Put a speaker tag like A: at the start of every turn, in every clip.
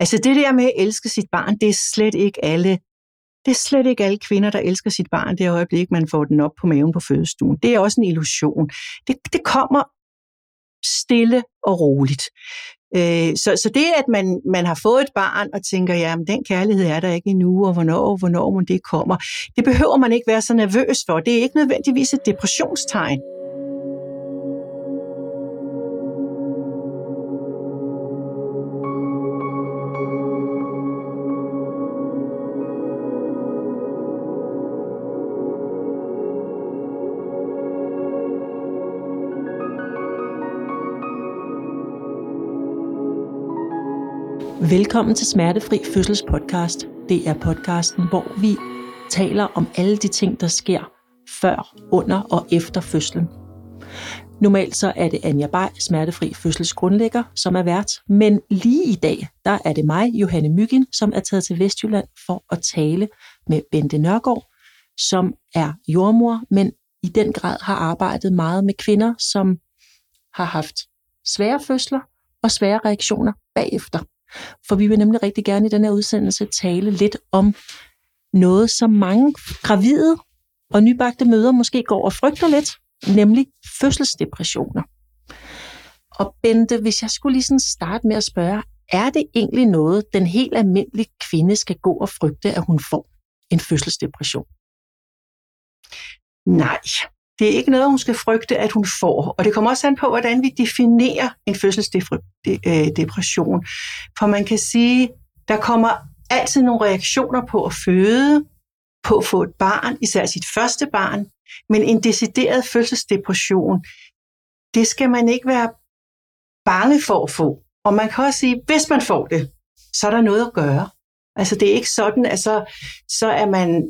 A: Altså det der med at elske sit barn, det er slet ikke alle det er slet ikke alle kvinder, der elsker sit barn det øjeblik, man får den op på maven på fødestuen. Det er også en illusion. Det, det kommer stille og roligt. Øh, så, så det, at man, man har fået et barn og tænker, ja, men den kærlighed er der ikke endnu, og hvornår, hvornår må det kommer, det behøver man ikke være så nervøs for. Det er ikke nødvendigvis et depressionstegn.
B: Velkommen til Smertefri Fødsels podcast. Det er podcasten, hvor vi taler om alle de ting, der sker før, under og efter fødslen. Normalt så er det Anja Bay, Smertefri Fødsels grundlægger, som er vært. Men lige i dag, der er det mig, Johanne Myggen, som er taget til Vestjylland for at tale med Bente Nørgaard, som er jordmor, men i den grad har arbejdet meget med kvinder, som har haft svære fødsler og svære reaktioner bagefter. For vi vil nemlig rigtig gerne i den her udsendelse tale lidt om noget, som mange gravide og nybagte møder måske går og frygter lidt, nemlig fødselsdepressioner. Og Bente, hvis jeg skulle lige sådan starte med at spørge, er det egentlig noget, den helt almindelige kvinde skal gå og frygte, at hun får en fødselsdepression?
A: Nej, det er ikke noget, hun skal frygte, at hun får. Og det kommer også an på, hvordan vi definerer en fødselsdepression. Øh, for man kan sige, der kommer altid nogle reaktioner på at føde, på at få et barn, især sit første barn. Men en decideret fødselsdepression, det skal man ikke være bange for at få. Og man kan også sige, hvis man får det, så er der noget at gøre. Altså det er ikke sådan, at så, så er man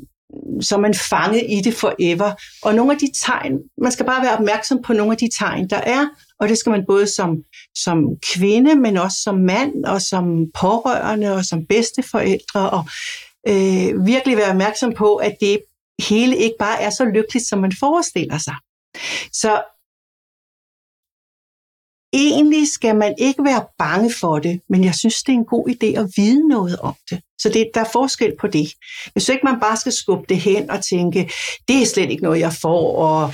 A: så er man fanget i det forever. Og nogle af de tegn, man skal bare være opmærksom på nogle af de tegn, der er, og det skal man både som, som kvinde, men også som mand, og som pårørende, og som bedsteforældre, og øh, virkelig være opmærksom på, at det hele ikke bare er så lykkeligt, som man forestiller sig. Så egentlig skal man ikke være bange for det, men jeg synes, det er en god idé at vide noget om det. Så det, der er forskel på det. Jeg synes ikke, man bare skal skubbe det hen og tænke, det er slet ikke noget, jeg får, og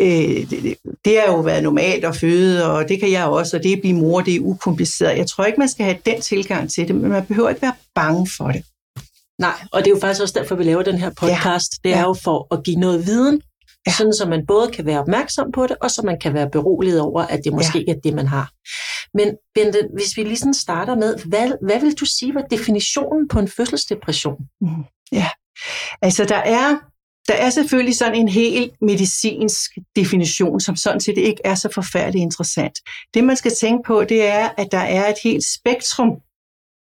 A: øh, det, det har jo været normalt at føde, og det kan jeg også, og det at blive mor, det er ukompliceret. Jeg tror ikke, man skal have den tilgang til det, men man behøver ikke være bange for det.
B: Nej, og det er jo faktisk også derfor, vi laver den her podcast. Ja. Det er ja. jo for at give noget viden Ja. Sådan så man både kan være opmærksom på det, og så man kan være beroliget over, at det måske ja. ikke er det, man har. Men Bente, hvis vi lige sådan starter med, hvad, hvad vil du sige var definitionen på en fødselsdepression? Mm.
A: Ja, altså der er, der er selvfølgelig sådan en helt medicinsk definition, som sådan set ikke er så forfærdeligt interessant. Det man skal tænke på, det er, at der er et helt spektrum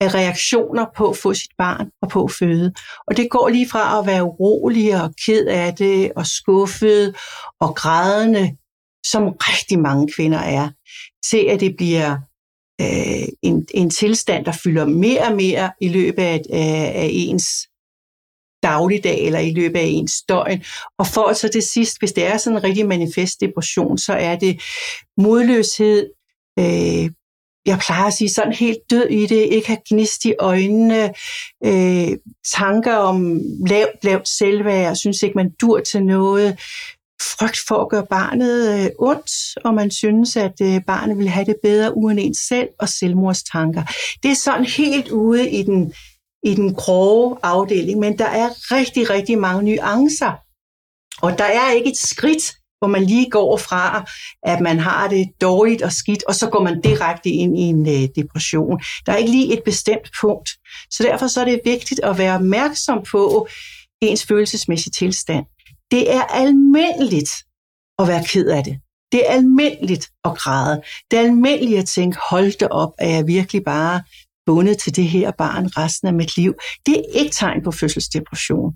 A: af reaktioner på at få sit barn og på at føde. Og det går lige fra at være urolig og ked af det og skuffet og grædende, som rigtig mange kvinder er, til at det bliver øh, en, en tilstand, der fylder mere og mere i løbet af, af, af ens dagligdag eller i løbet af ens døgn. Og for så det sidst, hvis det er sådan en rigtig manifest depression, så er det modløshed, øh, jeg plejer at sige, sådan helt død i det, ikke have gnist i øjnene, øh, tanker om lavt, lavt selvværd, synes ikke, man dur til noget, frygt for at gøre barnet øh, ondt, og man synes, at øh, barnet vil have det bedre uden en selv, og selvmordstanker. Det er sådan helt ude i den, i den grove afdeling, men der er rigtig, rigtig mange nuancer. Og der er ikke et skridt hvor man lige går fra, at man har det dårligt og skidt, og så går man direkte ind i en øh, depression. Der er ikke lige et bestemt punkt. Så derfor så er det vigtigt at være opmærksom på ens følelsesmæssige tilstand. Det er almindeligt at være ked af det. Det er almindeligt at græde. Det er almindeligt at tænke, hold da op, er jeg virkelig bare bundet til det her barn resten af mit liv. Det er ikke tegn på fødselsdepression.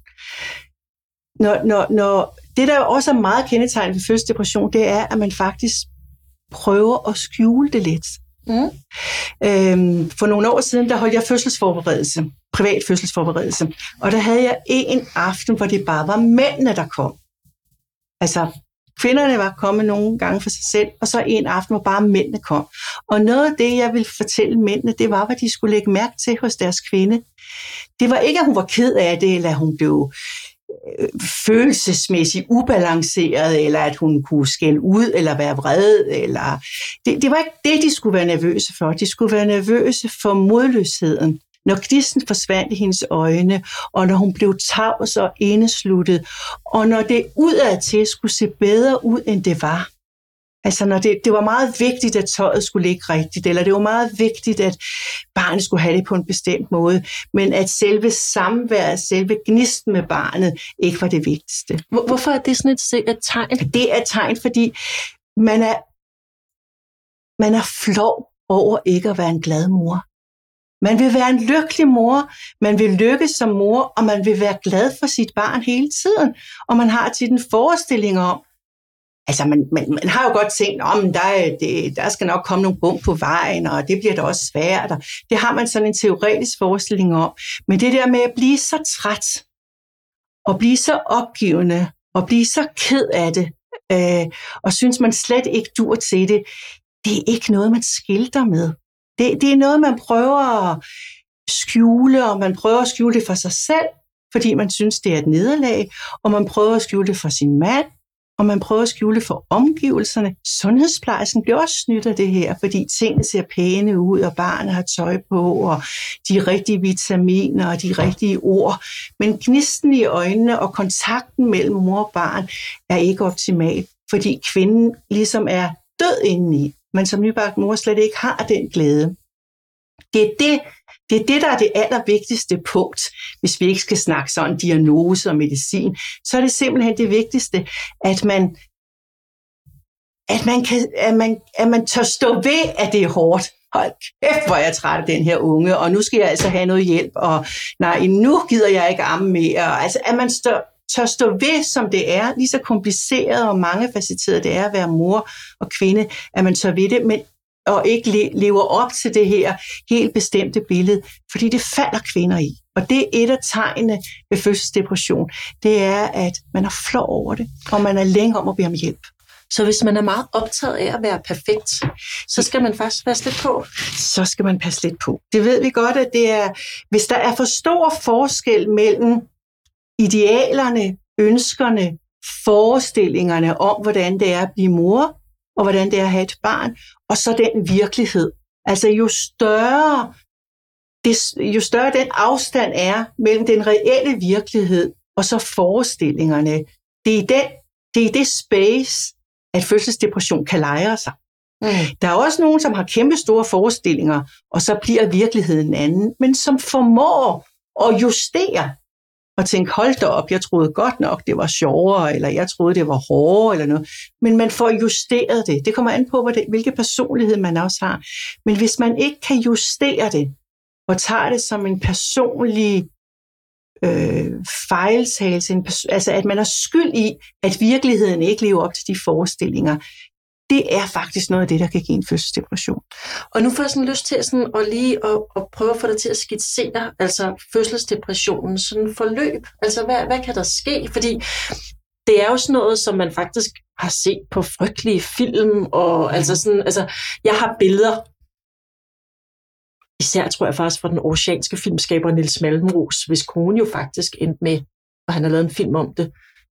A: Når, når, når det, der også er meget kendetegnet ved fødselsdepression, det er, at man faktisk prøver at skjule det lidt. Mm. Øhm, for nogle år siden, der holdt jeg fødselsforberedelse, privat fødselsforberedelse, og der havde jeg en aften, hvor det bare var mændene, der kom. Altså Kvinderne var kommet nogle gange for sig selv, og så en aften, hvor bare mændene kom. Og noget af det, jeg ville fortælle mændene, det var, hvad de skulle lægge mærke til hos deres kvinde. Det var ikke, at hun var ked af det, eller at hun blev følelsesmæssigt ubalanceret, eller at hun kunne skælde ud, eller være vred. Eller... Det, det var ikke det, de skulle være nervøse for. De skulle være nervøse for modløsheden når gnisten forsvandt i hendes øjne, og når hun blev tavs og indesluttet, og når det udadtil skulle se bedre ud, end det var. Altså når det, det var meget vigtigt, at tøjet skulle ligge rigtigt, eller det var meget vigtigt, at barnet skulle have det på en bestemt måde, men at selve samværet, selve gnisten med barnet, ikke var det vigtigste.
B: Hvorfor er det sådan et, et tegn?
A: Det er et tegn, fordi man er, man er flov over ikke at være en glad mor. Man vil være en lykkelig mor, man vil lykkes som mor, og man vil være glad for sit barn hele tiden. Og man har til den forestilling om, altså man, man, man har jo godt tænkt, om der, øh, det, der skal nok komme nogle bump på vejen, og det bliver da også svært. Og det har man sådan en teoretisk forestilling om. Men det der med at blive så træt, og blive så opgivende, og blive så ked af det, øh, og synes man slet ikke dur til det, det er ikke noget, man skilter med. Det, det er noget, man prøver at skjule, og man prøver at skjule det for sig selv, fordi man synes, det er et nederlag, og man prøver at skjule det for sin mand, og man prøver at skjule for omgivelserne. Sundhedsplejersken bliver også snydt af det her, fordi tingene ser pæne ud, og barnet har tøj på, og de rigtige vitaminer og de rigtige ord. Men gnisten i øjnene og kontakten mellem mor og barn er ikke optimal, fordi kvinden ligesom er død indeni men som nybagt mor slet ikke har den glæde. Det er det, det er det, der er det allervigtigste punkt, hvis vi ikke skal snakke sådan diagnose og medicin. Så er det simpelthen det vigtigste, at man, at man, kan, at man, at man tør stå ved, at det er hårdt. Hold kæft, hvor er jeg træt af den her unge, og nu skal jeg altså have noget hjælp, og nej, nu gider jeg ikke amme mere. Altså, at man står, tør stå ved, som det er, lige så kompliceret og mangefacetteret det er at være mor og kvinde, at man tør ved det, men og ikke lever op til det her helt bestemte billede, fordi det falder kvinder i. Og det er et af tegnene ved fødselsdepression, det er, at man er flov over det, og man er længe om at bede om hjælp.
B: Så hvis man er meget optaget af at være perfekt, så skal man faktisk passe lidt på.
A: Så skal man passe lidt på. Det ved vi godt, at det er, hvis der er for stor forskel mellem idealerne, ønskerne, forestillingerne om, hvordan det er at blive mor, og hvordan det er at have et barn, og så den virkelighed. Altså jo større, det, jo større den afstand er mellem den reelle virkelighed og så forestillingerne, det er, den, det er det space, at fødselsdepression kan lejre sig. Mm. Der er også nogen, som har kæmpe store forestillinger, og så bliver virkeligheden anden, men som formår at justere og tænke, hold da op, jeg troede godt nok, det var sjovere, eller jeg troede, det var hårdere, eller noget. Men man får justeret det. Det kommer an på, hvilke personlighed man også har. Men hvis man ikke kan justere det, og tager det som en personlig øh, fejltagelse, en pers- altså at man er skyld i, at virkeligheden ikke lever op til de forestillinger, det er faktisk noget af det, der kan give en fødselsdepression.
B: Og nu får jeg sådan lyst til sådan at lige at, at prøve at få dig til at skitsere altså fødselsdepressionen, sådan forløb. Altså hvad, hvad kan der ske? Fordi det er jo sådan noget, som man faktisk har set på frygtelige film, og altså sådan, altså, jeg har billeder, især tror jeg faktisk fra den oceanske filmskaber Nils Malmros, hvis kone jo faktisk endte med, og han har lavet en film om det,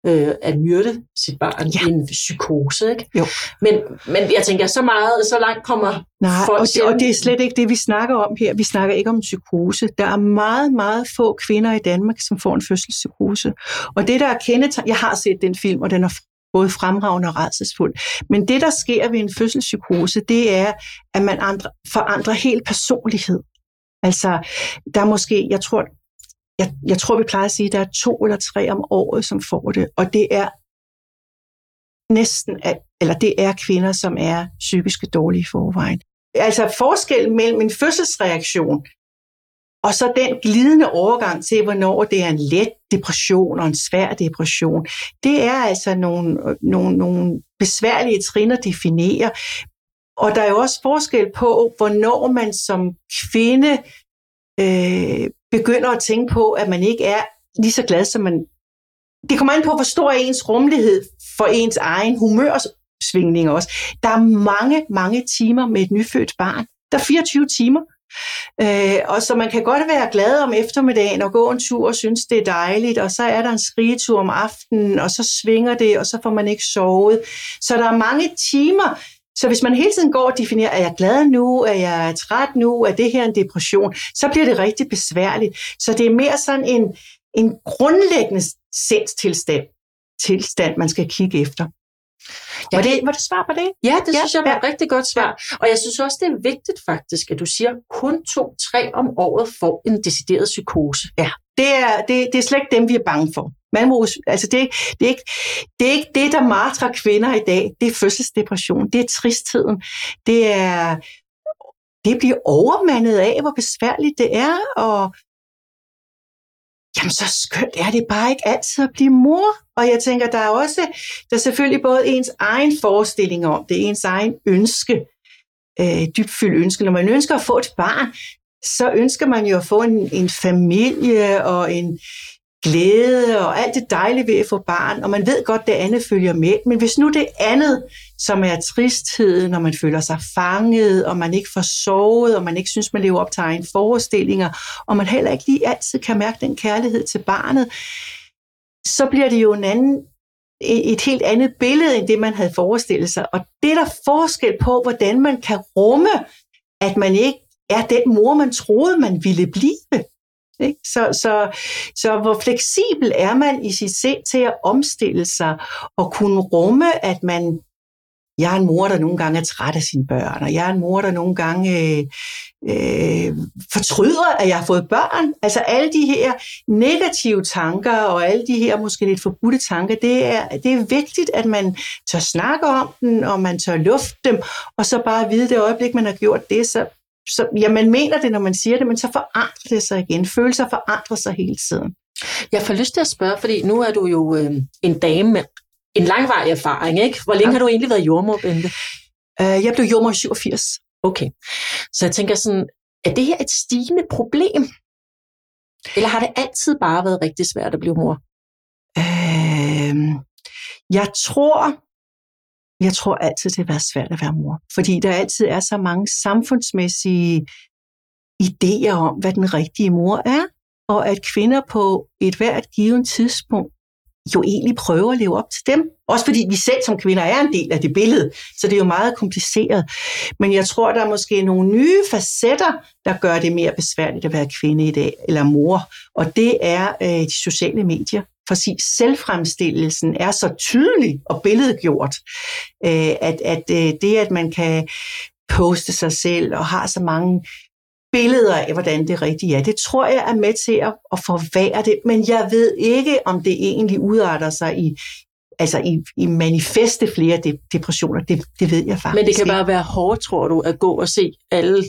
B: øh, at myrde sit barn ja. i en psykose. Ikke?
A: Jo.
B: Men, men jeg tænker, så meget, så langt kommer
A: Nej, folk og det, og det er slet ikke det, vi snakker om her. Vi snakker ikke om psykose. Der er meget, meget få kvinder i Danmark, som får en fødselspsykose. Og det, der er kendetegn... Jeg har set den film, og den er både fremragende og redselsfuld. Men det, der sker ved en fødselspsykose, det er, at man andre, forandrer helt personlighed. Altså, der er måske, jeg tror, jeg, jeg tror, vi plejer at sige, at der er to eller tre om året, som får det, og det er næsten, eller det er kvinder, som er psykisk dårlige i forvejen. Altså forskellen mellem en fødselsreaktion og så den glidende overgang til, hvornår det er en let depression og en svær depression, det er altså nogle, nogle, nogle besværlige trin at definere. Og der er jo også forskel på, hvornår man som kvinde øh, begynder at tænke på, at man ikke er lige så glad, som man det kommer an på, hvor stor er ens rummelighed for ens egen humørsvingning også. Der er mange, mange timer med et nyfødt barn. Der er 24 timer. Øh, og så man kan godt være glad om eftermiddagen og gå en tur og synes, det er dejligt, og så er der en skrigetur om aftenen, og så svinger det, og så får man ikke sovet. Så der er mange timer, så hvis man hele tiden går og definerer, er jeg glad nu, er jeg træt nu, er det her en depression, så bliver det rigtig besværligt. Så det er mere sådan en, en grundlæggende sindstilstand, tilstand, man skal kigge efter.
B: Ja,
A: var, det, var det svar på det?
B: Ja, det ja, synes jeg var et rigtig godt svar. Og jeg synes også, det er vigtigt faktisk, at du siger, at kun to-tre om året får en decideret psykose.
A: Ja, det er, det, det er slet ikke dem, vi er bange for. Man må, altså det, det, er ikke, det er ikke det, der martrer kvinder i dag. Det er fødselsdepression, det er tristheden, det er det bliver overmandet af, hvor besværligt det er, og jamen så skønt er det bare ikke altid at blive mor. Og jeg tænker, der er også, der er selvfølgelig både ens egen forestilling om det, ens egen ønske, øh, dybfyldt ønske. Når man ønsker at få et barn, så ønsker man jo at få en, en familie og en, glæde og alt det dejlige ved at få barn, og man ved godt, det andet følger med. Men hvis nu det andet, som er tristhed, når man føler sig fanget, og man ikke får sovet, og man ikke synes, man lever op til egne forestillinger, og man heller ikke lige altid kan mærke den kærlighed til barnet, så bliver det jo en anden, et helt andet billede, end det man havde forestillet sig. Og det er der forskel på, hvordan man kan rumme, at man ikke er den mor, man troede, man ville blive. Ikke? Så, så, så hvor fleksibel er man i sit sind til at omstille sig og kunne rumme, at man jeg er en mor, der nogle gange er træt af sine børn, og jeg er en mor, der nogle gange øh, øh, fortryder, at jeg har fået børn. Altså alle de her negative tanker, og alle de her måske lidt forbudte tanker, det er, det er vigtigt, at man tør snakke om den, og man tør lufte dem, og så bare vide det øjeblik, man har gjort det, så så, ja, man mener det, når man siger det, men så forandrer det sig igen. Følelser forandrer sig hele tiden.
B: Jeg får lyst til at spørge, fordi nu er du jo øh, en dame med en langvarig erfaring, ikke? Hvor længe ja. har du egentlig været jordmor, Bente?
A: Uh, jeg blev jordmor i 87.
B: Okay. Så jeg tænker sådan, er det her et stigende problem? Eller har det altid bare været rigtig svært at blive mor?
A: Uh, jeg tror, jeg tror altid, det har været svært at være mor. Fordi der altid er så mange samfundsmæssige idéer om, hvad den rigtige mor er. Og at kvinder på et hvert givet tidspunkt jo egentlig prøver at leve op til dem. Også fordi vi selv som kvinder er en del af det billede, så det er jo meget kompliceret. Men jeg tror, der er måske nogle nye facetter, der gør det mere besværligt at være kvinde i dag, eller mor. Og det er øh, de sociale medier for sig selvfremstillelsen er så tydelig og billedgjort, øh, at, at øh, det, at man kan poste sig selv og har så mange billeder af, hvordan det rigtigt er, det tror jeg er med til at, at forvære det, men jeg ved ikke, om det egentlig udarter sig i, altså i, i manifeste flere depressioner. Det, det ved jeg faktisk
B: Men det kan bare være hårdt, tror du, at gå og se alle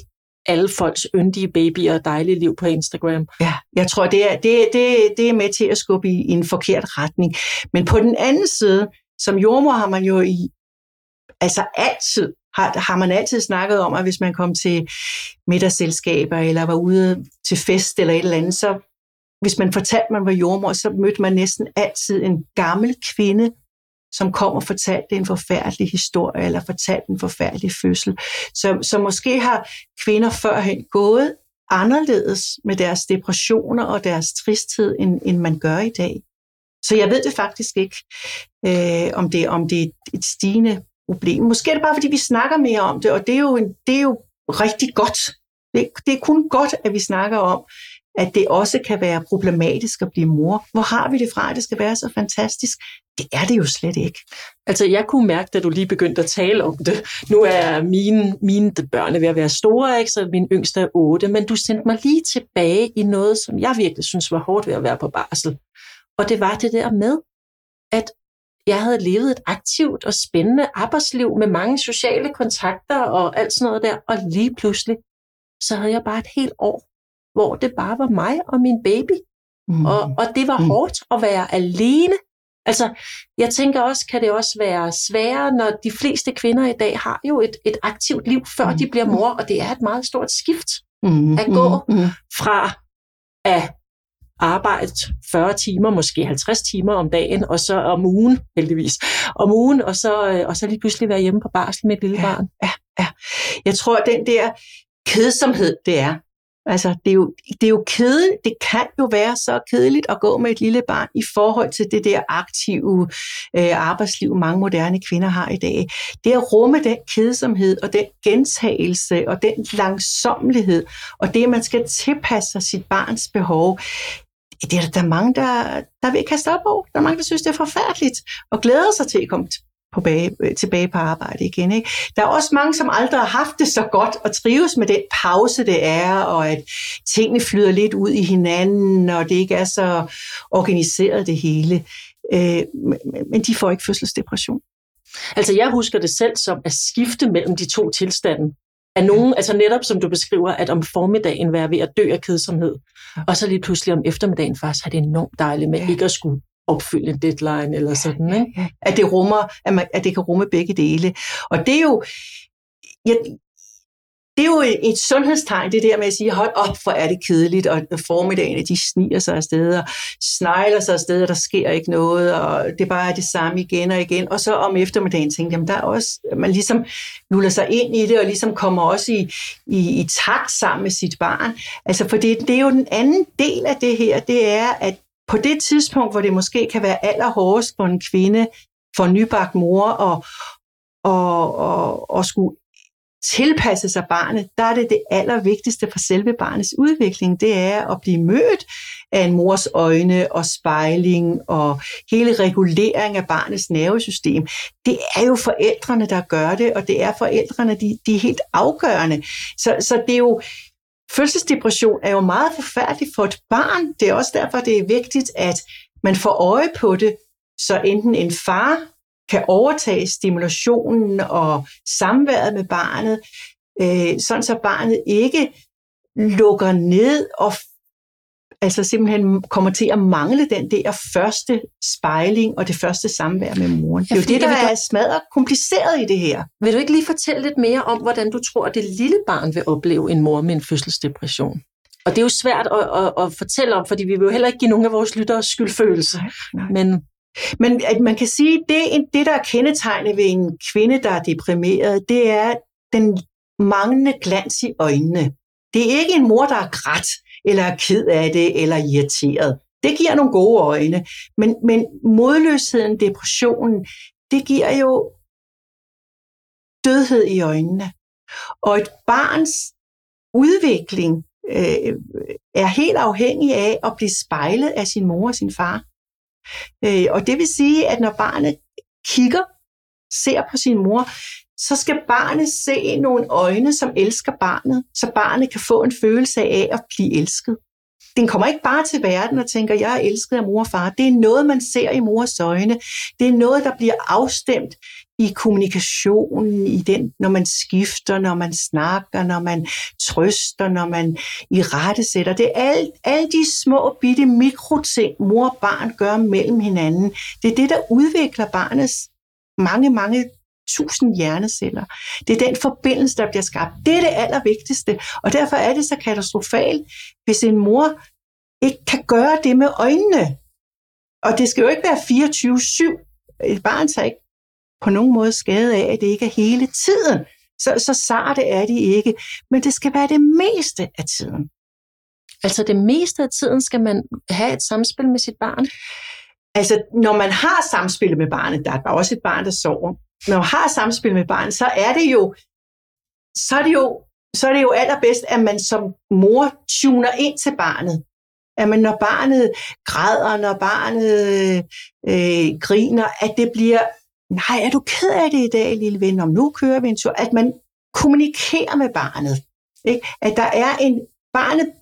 B: alle folks yndige babyer og dejlige liv på Instagram.
A: Ja, jeg tror, det er, det, det, det er med til at skubbe i, i en forkert retning. Men på den anden side, som jordmor har man jo i, altså altid, har, har man altid snakket om, at hvis man kom til middagsselskaber, eller var ude til fest eller et eller andet, så hvis man fortalte, at man var jordmor, så mødte man næsten altid en gammel kvinde, som kom og fortalte en forfærdelig historie, eller fortalte en forfærdelig fødsel. Så, så måske har kvinder førhen gået anderledes med deres depressioner og deres tristhed, end, end man gør i dag. Så jeg ved det faktisk ikke, øh, om, det, om det er et stigende problem. Måske er det bare, fordi vi snakker mere om det, og det er jo, en, det er jo rigtig godt. Det, det er kun godt, at vi snakker om, at det også kan være problematisk at blive mor. Hvor har vi det fra, at det skal være så fantastisk? Det er det jo slet ikke.
B: Altså, jeg kunne mærke, da du lige begyndte at tale om det. Nu er mine, mine børn ved at være store, ikke? så min yngste er 8, men du sendte mig lige tilbage i noget, som jeg virkelig synes var hårdt ved at være på barsel. Og det var det der med, at jeg havde levet et aktivt og spændende arbejdsliv med mange sociale kontakter og alt sådan noget der, og lige pludselig, så havde jeg bare et helt år, hvor det bare var mig og min baby. Mm. Og, og det var mm. hårdt at være alene. Altså, jeg tænker også, kan det også være sværere, når de fleste kvinder i dag har jo et, et aktivt liv, før mm. de bliver mor, og det er et meget stort skift mm. at gå mm. fra at arbejde 40 timer, måske 50 timer om dagen, og så om ugen, heldigvis, om ugen, og så, øh, og så lige pludselig være hjemme på barsel med et lille
A: Ja.
B: barn.
A: Ja, ja. Jeg tror, at den der kedsomhed, det er, altså det er jo, det er jo kedeligt, det kan jo være så kedeligt at gå med et lille barn i forhold til det der aktive øh, arbejdsliv, mange moderne kvinder har i dag. Det at rumme den kedsomhed og den gentagelse og den langsomlighed, og det, at man skal tilpasse sig sit barns behov, det er der, der er mange, der, der vil kaste op over. Der er mange, der synes, det er forfærdeligt, og glæder sig til at komme på bage, øh, tilbage på arbejde igen. Ikke? Der er også mange, som aldrig har haft det så godt og trives med den pause, det er, og at tingene flyder lidt ud i hinanden, og det ikke er så organiseret det hele. Øh, men- de får ikke fødselsdepression.
B: Altså jeg husker det selv som at skifte mellem de to tilstande. Af nogen, altså netop som du beskriver, at om formiddagen være ved at dø af kedsomhed, og så lige pludselig om eftermiddagen faktisk have det enormt dejligt med
A: Ja.
B: ikke at skulle opfylde en deadline eller sådan. Ikke?
A: At det rummer, at, man, at det kan rumme begge dele. Og det er jo, jeg, det er jo et, sundhedstegn, det der med at sige, hold op, hvor er det kedeligt, og formiddagen, de sniger sig afsted, og snegler sig afsted, og der sker ikke noget, og det bare er det samme igen og igen. Og så om eftermiddagen tænkte jeg, jamen, der er også, man ligesom nuller sig ind i det, og ligesom kommer også i, i, i takt sammen med sit barn. Altså, for det, det er jo den anden del af det her, det er, at på det tidspunkt, hvor det måske kan være allerhårdest for en kvinde, for en nybagt mor, og, og, og, og skulle tilpasse sig barnet, der er det det allervigtigste for selve barnets udvikling, det er at blive mødt af en mors øjne og spejling og hele regulering af barnets nervesystem. Det er jo forældrene, der gør det, og det er forældrene, de, de er helt afgørende. Så, så det er jo, fødselsdepression er jo meget forfærdeligt for et barn. Det er også derfor, det er vigtigt, at man får øje på det, så enten en far kan overtage stimulationen og samværet med barnet, øh, sådan så barnet ikke lukker ned og altså simpelthen kommer til at mangle den der første spejling og det første samvær med moren. Det er jo det, der er smadret kompliceret i det her.
B: Vil du ikke lige fortælle lidt mere om, hvordan du tror, at det lille barn vil opleve en mor med en fødselsdepression? Og det er jo svært at, at, at fortælle om, fordi vi vil jo heller ikke give nogen af vores lyttere skyldfølelse.
A: nej.
B: Men
A: Men at man kan sige, det, det der er kendetegnet ved en kvinde, der er deprimeret, det er den manglende glans i øjnene. Det er ikke en mor, der er grædt, eller er ked af det, eller irriteret. Det giver nogle gode øjne. Men, men modløsheden, depressionen, det giver jo dødhed i øjnene. Og et barns udvikling øh, er helt afhængig af at blive spejlet af sin mor og sin far. Øh, og det vil sige, at når barnet kigger, ser på sin mor, så skal barnet se nogle øjne, som elsker barnet, så barnet kan få en følelse af at blive elsket. Den kommer ikke bare til verden og tænker, jeg er elsket af mor og far. Det er noget, man ser i mors øjne. Det er noget, der bliver afstemt i kommunikationen, i den, når man skifter, når man snakker, når man trøster, når man i rette sætter. Det er alt, alle de små bitte mikroting, mor og barn gør mellem hinanden. Det er det, der udvikler barnets mange, mange tusind hjerneceller. Det er den forbindelse, der bliver skabt. Det er det allervigtigste, og derfor er det så katastrofalt, hvis en mor ikke kan gøre det med øjnene. Og det skal jo ikke være 24-7. Et barn tager ikke på nogen måde skade af, at det ikke er hele tiden. Så, så sarte er de ikke, men det skal være det meste af tiden.
B: altså det meste af tiden skal man have et samspil med sit barn.
A: Altså, når man har samspil med barnet, der er også et barn, der sover, man har samspil med barn, så er det jo, så er det jo, så er det jo allerbedst, at man som mor tuner ind til barnet. At man, når barnet græder, når barnet øh, griner, at det bliver, nej, er du ked af det i dag, lille ven, om nu kører vi en tur, at man kommunikerer med barnet. Ikke? At der er en, barnet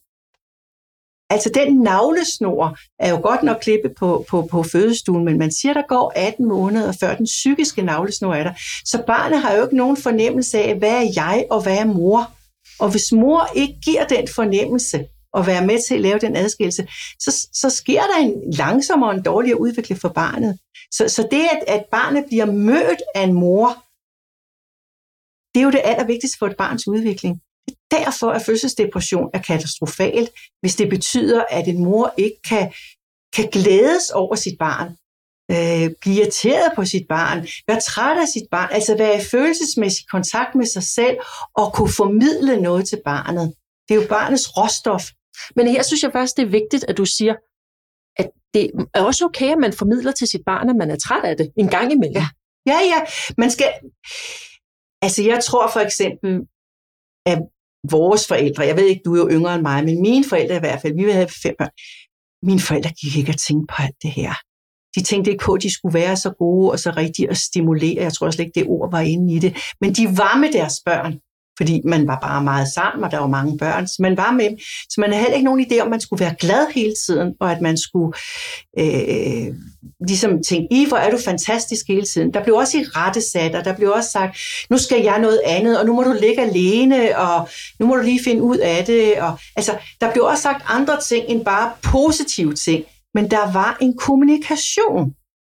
A: Altså den navlesnor er jo godt nok klippet på, på, på fødestuen, men man siger, der går 18 måneder, før den psykiske navlesnor er der. Så barnet har jo ikke nogen fornemmelse af, hvad er jeg og hvad er mor. Og hvis mor ikke giver den fornemmelse og være med til at lave den adskillelse, så, så sker der en langsommere og en dårligere udvikling for barnet. Så, så det, at, at barnet bliver mødt af en mor, det er jo det allervigtigste for et barns udvikling. Derfor er fødselsdepression er katastrofalt, hvis det betyder, at en mor ikke kan, kan glædes over sit barn, øh, blive irriteret på sit barn, være træt af sit barn, altså være i følelsesmæssig kontakt med sig selv og kunne formidle noget til barnet. Det er jo barnets råstof.
B: Men her synes jeg faktisk, det er vigtigt, at du siger, at det er også okay, at man formidler til sit barn, at man er træt af det en gang imellem.
A: Ja, ja. ja. Man skal... Altså, jeg tror for eksempel, af vores forældre, jeg ved ikke, du er jo yngre end mig, men mine forældre i hvert fald, vi havde fem børn, mine forældre gik ikke og tænkte på alt det her. De tænkte ikke på, at de skulle være så gode og så rigtige og stimulere. Jeg tror slet ikke, det ord var inde i det. Men de var med deres børn fordi man var bare meget sammen, og der var mange børn, så man var med Så man havde heller ikke nogen idé om, at man skulle være glad hele tiden, og at man skulle øh, ligesom tænke, i hvor er du fantastisk hele tiden. Der blev også i rette sat, og der blev også sagt, nu skal jeg noget andet, og nu må du ligge alene, og nu må du lige finde ud af det. Og, altså, der blev også sagt andre ting end bare positive ting, men der var en kommunikation.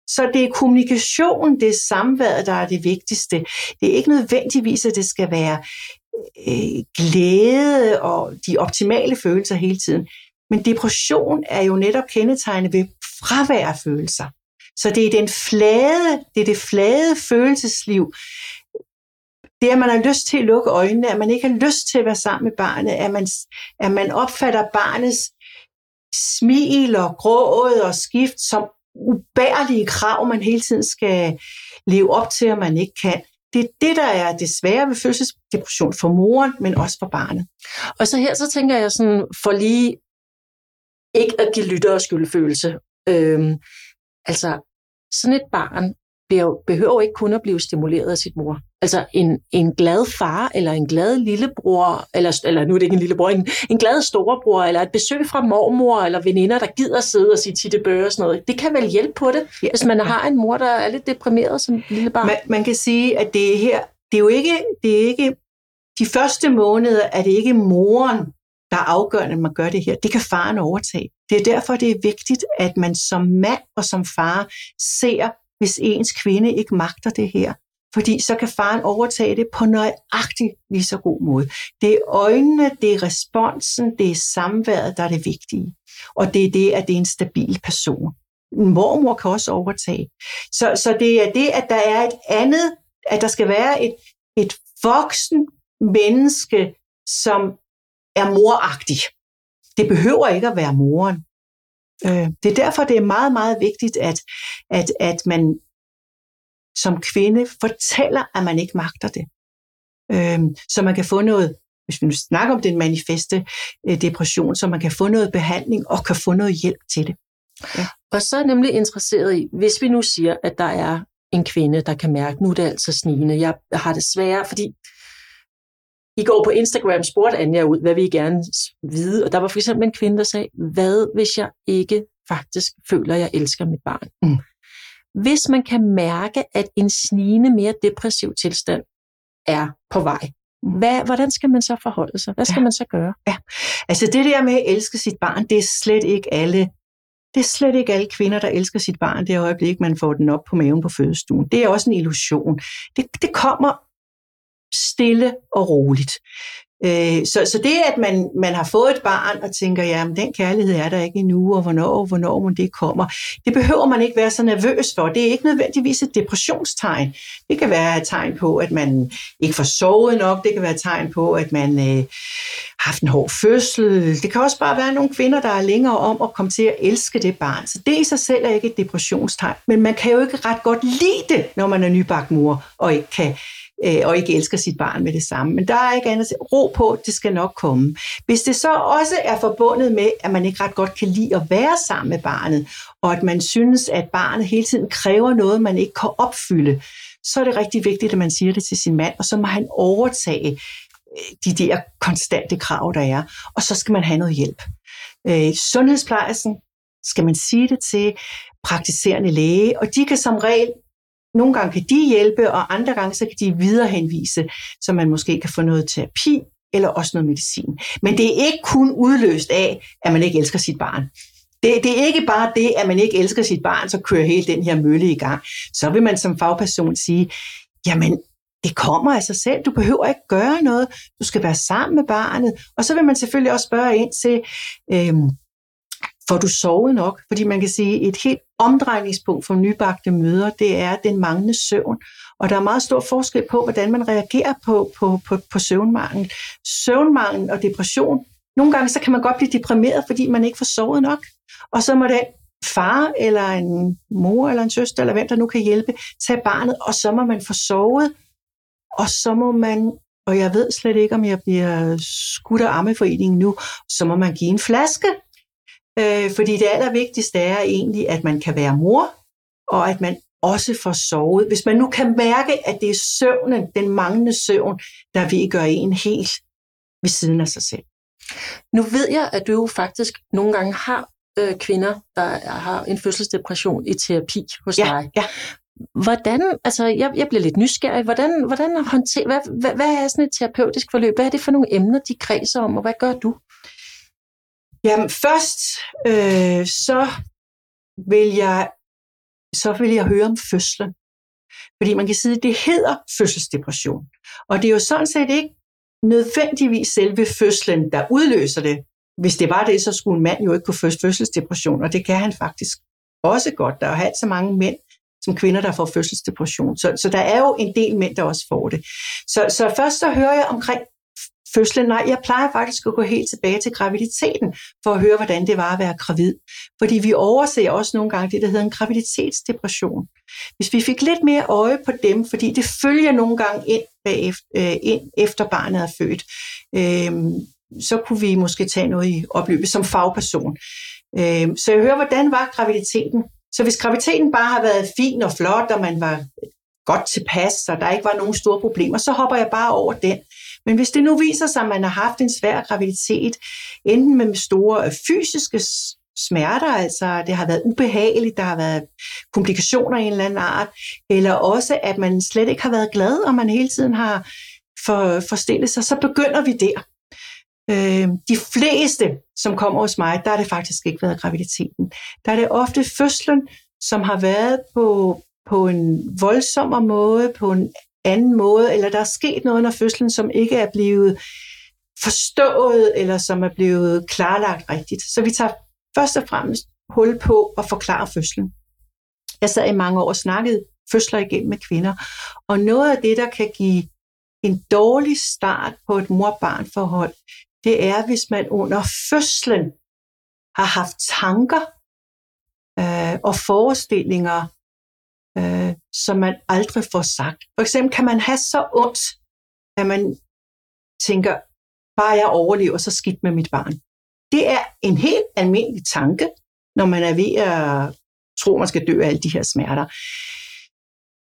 A: Så det er kommunikation, det er samværet, der er det vigtigste. Det er ikke nødvendigvis, at det skal være øh, glæde og de optimale følelser hele tiden. Men depression er jo netop kendetegnet ved fravær af følelser. Så det er den flade, det er det flade følelsesliv. Det er, at man har lyst til at lukke øjnene, at man ikke har lyst til at være sammen med barnet, at man, at man opfatter barnets smil og gråd og skift som ubærlige krav, man hele tiden skal leve op til, og man ikke kan. Det er det, der er det svære ved fødselsdepression for moren, men også for barnet.
B: Og så her, så tænker jeg sådan, for lige ikke at give lyttere skyldfølelse. Øhm, altså, sådan et barn behøver ikke kun at blive stimuleret af sit mor. Altså en, en glad far, eller en glad lillebror, eller, eller nu er det ikke en lillebror, en, en glad storebror, eller et besøg fra mormor, eller veninder, der gider sidde og sige titte bøger og sådan noget. Det kan vel hjælpe på det, ja. hvis man har en mor, der er lidt deprimeret som lille barn.
A: Man, man kan sige, at det er her, det er jo ikke, det er ikke, de første måneder er det ikke moren, der er afgørende, at man gør det her. Det kan faren overtage. Det er derfor, det er vigtigt, at man som mand og som far ser hvis ens kvinde ikke magter det her. Fordi så kan faren overtage det på nøjagtig lige så god måde. Det er øjnene, det er responsen, det er samværet, der er det vigtige. Og det er det, at det er en stabil person. En mormor kan også overtage. Så, så det er det, at der er et andet, at der skal være et, et voksen menneske, som er moragtig. Det behøver ikke at være moren. Øh, det er derfor, det er meget, meget vigtigt, at, at, at man som kvinde fortæller, at man ikke magter det. Øh, så man kan få noget, hvis vi nu snakker om den manifeste øh, depression, så man kan få noget behandling og kan få noget hjælp til det.
B: Ja. Og så er jeg nemlig interesseret i, hvis vi nu siger, at der er en kvinde, der kan mærke, nu er det altså snigende, jeg har det svært, fordi i går på Instagram spurgte Anja ud, hvad vi gerne vide, og der var for eksempel en kvinde, der sagde, hvad hvis jeg ikke faktisk føler, at jeg elsker mit barn? Mm. Hvis man kan mærke, at en snigende, mere depressiv tilstand er på vej, mm. hvad, hvordan skal man så forholde sig? Hvad skal ja. man så gøre?
A: Ja. Altså det der med at elske sit barn, det er slet ikke alle det er slet ikke alle kvinder, der elsker sit barn det øjeblik, man får den op på maven på fødestuen. Det er også en illusion. Det, det kommer stille og roligt. Øh, så, så det, at man, man har fået et barn og tænker, ja, men den kærlighed er der ikke endnu, og hvornår, hvornår må det kommer, det behøver man ikke være så nervøs for. Det er ikke nødvendigvis et depressionstegn. Det kan være et tegn på, at man ikke får sovet nok. Det kan være et tegn på, at man øh, har haft en hård fødsel. Det kan også bare være nogle kvinder, der er længere om at komme til at elske det barn. Så det i sig selv er ikke et depressionstegn. Men man kan jo ikke ret godt lide det, når man er nybagt mor og ikke kan øh, og ikke elsker sit barn med det samme. Men der er ikke andet ro på, det skal nok komme. Hvis det så også er forbundet med, at man ikke ret godt kan lide at være sammen med barnet, og at man synes, at barnet hele tiden kræver noget, man ikke kan opfylde, så er det rigtig vigtigt, at man siger det til sin mand, og så må han overtage øh, de der konstante krav, der er, og så skal man have noget hjælp. Øh, sundhedsplejersken skal man sige det til praktiserende læge, og de kan som regel nogle gange kan de hjælpe, og andre gange så kan de viderehenvise, så man måske kan få noget terapi eller også noget medicin. Men det er ikke kun udløst af, at man ikke elsker sit barn. Det, det er ikke bare det, at man ikke elsker sit barn, så kører hele den her mølle i gang. Så vil man som fagperson sige, jamen, det kommer af sig selv. Du behøver ikke gøre noget. Du skal være sammen med barnet. Og så vil man selvfølgelig også spørge ind til, øhm, får du sovet nok? Fordi man kan sige, et helt omdrejningspunkt for nybagte møder, det er den manglende søvn. Og der er meget stor forskel på, hvordan man reagerer på, på, på, på søvnmangel. Søvnmangel og depression. Nogle gange så kan man godt blive deprimeret, fordi man ikke får sovet nok. Og så må den far eller en mor eller en søster, eller hvem der nu kan hjælpe, tage barnet, og så må man få sovet, og så må man, og jeg ved slet ikke, om jeg bliver skudt af Ammeforeningen nu, så må man give en flaske. Øh, fordi det allervigtigste er egentlig, at man kan være mor, og at man også får sovet. Hvis man nu kan mærke, at det er søvnen, den manglende søvn, der vil gøre en helt ved siden af sig selv.
B: Nu ved jeg, at du jo faktisk nogle gange har øh, kvinder, der har en fødselsdepression i terapi hos
A: ja,
B: dig.
A: Ja.
B: Hvordan, altså jeg, jeg bliver lidt nysgerrig, hvordan, hvordan håndterer, hvad, hvad, hvad er sådan et terapeutisk forløb? Hvad er det for nogle emner, de kredser om, og hvad gør du?
A: Jamen først, øh, så vil jeg så vil jeg høre om fødslen. Fordi man kan sige, at det hedder fødselsdepression. Og det er jo sådan set ikke nødvendigvis selve fødslen, der udløser det. Hvis det var det, så skulle en mand jo ikke kunne få fødselsdepression, og det kan han faktisk også godt. Der er jo så mange mænd som kvinder, der får fødselsdepression. Så, så der er jo en del mænd, der også får det. Så, så først så hører jeg omkring fødslen. Nej, jeg plejer faktisk at gå helt tilbage til graviditeten, for at høre, hvordan det var at være gravid. Fordi vi overser også nogle gange det, der hedder en graviditetsdepression. Hvis vi fik lidt mere øje på dem, fordi det følger nogle gange ind, bagefter, øh, ind efter barnet er født, øh, så kunne vi måske tage noget i opløbet som fagperson. Øh, så jeg hører, hvordan var graviditeten? Så hvis graviditeten bare har været fin og flot, og man var godt tilpas, og der ikke var nogen store problemer, så hopper jeg bare over den. Men hvis det nu viser sig, at man har haft en svær graviditet, enten med store fysiske smerter, altså det har været ubehageligt, der har været komplikationer i en eller anden art, eller også at man slet ikke har været glad, og man hele tiden har for, forstillet sig, så begynder vi der. Øh, de fleste, som kommer hos mig, der har det faktisk ikke været graviditeten. Der er det ofte fødslen, som har været på, på en voldsommere måde, på en anden måde, eller der er sket noget under fødslen, som ikke er blevet forstået, eller som er blevet klarlagt rigtigt. Så vi tager først og fremmest hul på at forklare fødslen. Jeg sad i mange år og snakkede fødsler igennem med kvinder, og noget af det, der kan give en dårlig start på et mor-barn-forhold, det er, hvis man under fødslen har haft tanker øh, og forestillinger, øh, som man aldrig får sagt. For eksempel kan man have så ondt, at man tænker, bare jeg overlever, så skidt med mit barn. Det er en helt almindelig tanke, når man er ved at tro, man skal dø af alle de her smerter.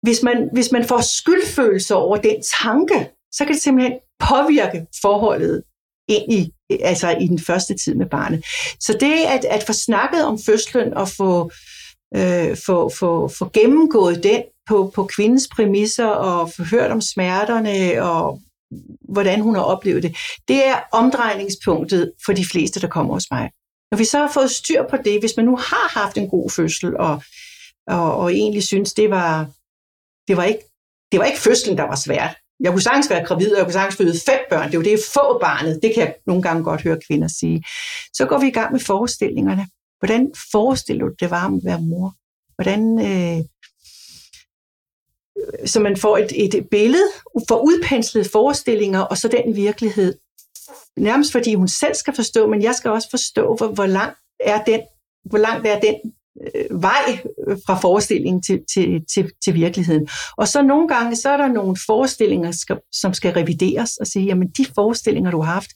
A: Hvis man, hvis man får skyldfølelse over den tanke, så kan det simpelthen påvirke forholdet ind i, altså i den første tid med barnet. Så det at, at få snakket om fødslen og få, øh, Øh, få, få, få gennemgået den på, på kvindens præmisser og få hørt om smerterne og hvordan hun har oplevet det, det er omdrejningspunktet for de fleste, der kommer hos mig. Når vi så har fået styr på det, hvis man nu har haft en god fødsel og, og, og egentlig synes, det var, det var ikke det var ikke fødslen, der var svært. Jeg kunne sagtens være gravid, og jeg kunne sagtens føde fem børn. Det er jo det, få barnet. Det kan jeg nogle gange godt høre kvinder sige. Så går vi i gang med forestillingerne. Hvordan forestiller du det var at være mor? Hvordan, øh, så man får et, et billede, for udpenslede forestillinger, og så den virkelighed. Nærmest fordi hun selv skal forstå, men jeg skal også forstå, hvor, hvor langt er den, hvor langt er den øh, vej øh, fra forestillingen til, til, til, til virkeligheden. Og så nogle gange, så er der nogle forestillinger, skal, som skal revideres og sige, jamen de forestillinger, du har haft,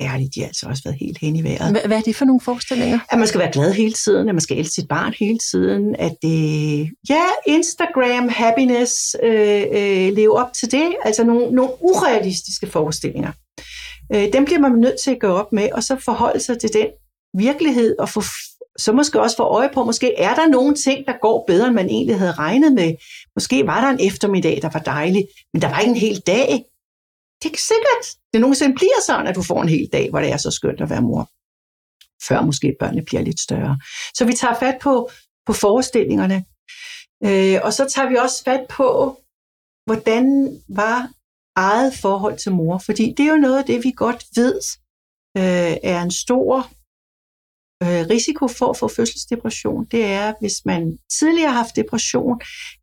A: ærligt, de har altså også været helt hen i vejret.
B: Hvad, hvad er det for nogle forestillinger?
A: At man skal være glad hele tiden, at man skal elske sit barn hele tiden, at det, ja, Instagram, happiness, øh, øh, leve op til det, altså nogle, nogle urealistiske forestillinger. Øh, dem bliver man nødt til at gå op med, og så forholde sig til den virkelighed, og få, så måske også få øje på, måske er der nogle ting, der går bedre, end man egentlig havde regnet med. Måske var der en eftermiddag, der var dejlig, men der var ikke en hel dag det er sikkert, det nogensinde bliver sådan, at du får en hel dag, hvor det er så skønt at være mor. Før måske børnene bliver lidt større. Så vi tager fat på, på forestillingerne. Øh, og så tager vi også fat på, hvordan var eget forhold til mor? Fordi det er jo noget af det, vi godt ved øh, er en stor øh, risiko for at få fødselsdepression. Det er, hvis man tidligere har haft depression,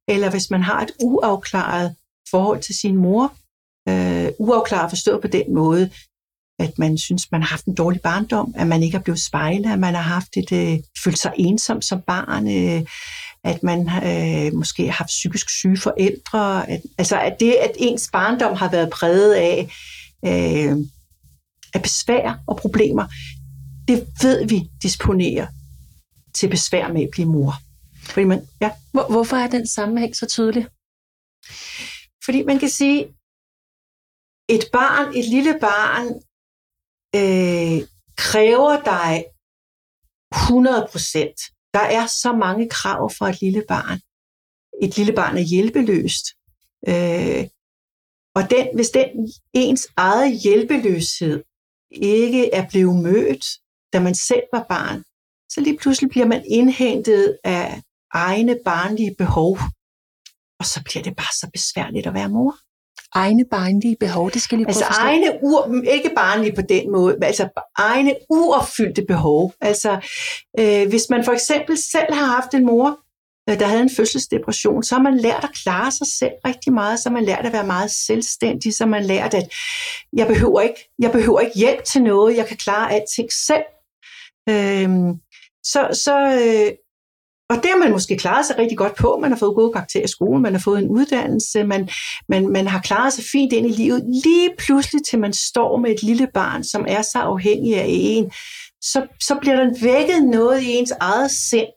A: eller hvis man har et uafklaret forhold til sin mor. Øh, uafklaret forstået på den måde, at man synes, man har haft en dårlig barndom, at man ikke er blevet spejlet, at man har haft et, øh, følt sig ensom som barn, øh, at man øh, måske har haft psykisk syge forældre. At, altså at det, at ens barndom har været præget af, øh, af besvær og problemer, det ved vi disponerer til besvær med at blive mor.
B: Fordi man, ja. Hvor, hvorfor er den sammenhæng så tydelig?
A: Fordi man kan sige, et barn, et lille barn, øh, kræver dig 100 procent. Der er så mange krav for et lille barn. Et lille barn er hjælpeløst. Øh, og den, hvis den ens eget hjælpeløshed ikke er blevet mødt, da man selv var barn, så lige pludselig bliver man indhentet af egne barnlige behov, og så bliver det bare så besværligt at være mor
B: egne barnlige behov, det skal lige
A: prøve Altså egne, ur, ikke barnlige på den måde, men altså egne uopfyldte behov. Altså øh, hvis man for eksempel selv har haft en mor, øh, der havde en fødselsdepression, så har man lært at klare sig selv rigtig meget, så har man lært at være meget selvstændig, så har man lært, at jeg behøver ikke, jeg behøver ikke hjælp til noget, jeg kan klare alting selv. Øh, så, så, øh, og det har man måske klaret sig rigtig godt på. Man har fået gode karakterer i skolen, man har fået en uddannelse, man, man, man har klaret sig fint ind i livet. Lige pludselig til man står med et lille barn, som er så afhængig af en, så, så bliver der vækket noget i ens eget sind,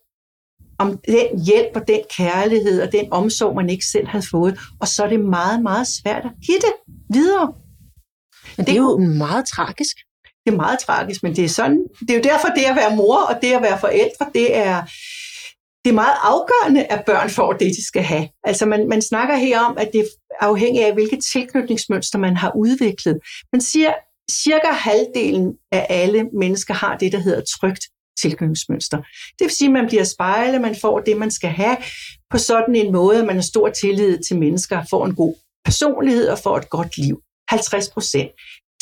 A: om den hjælp og den kærlighed og den omsorg, man ikke selv havde fået. Og så er det meget, meget svært at give det videre.
B: Men det, det er jo meget tragisk.
A: Det er meget tragisk, men det er sådan. Det er jo derfor, det at være mor og det at være forældre, det er, det er meget afgørende, at børn får det, de skal have. Altså man, man snakker her om, at det er afhængigt af, hvilke tilknytningsmønster man har udviklet. Man siger, cirka halvdelen af alle mennesker har det, der hedder trygt tilknytningsmønster. Det vil sige, at man bliver spejlet, man får det, man skal have, på sådan en måde, at man har stor tillid til mennesker, får en god personlighed og får et godt liv. 50 procent.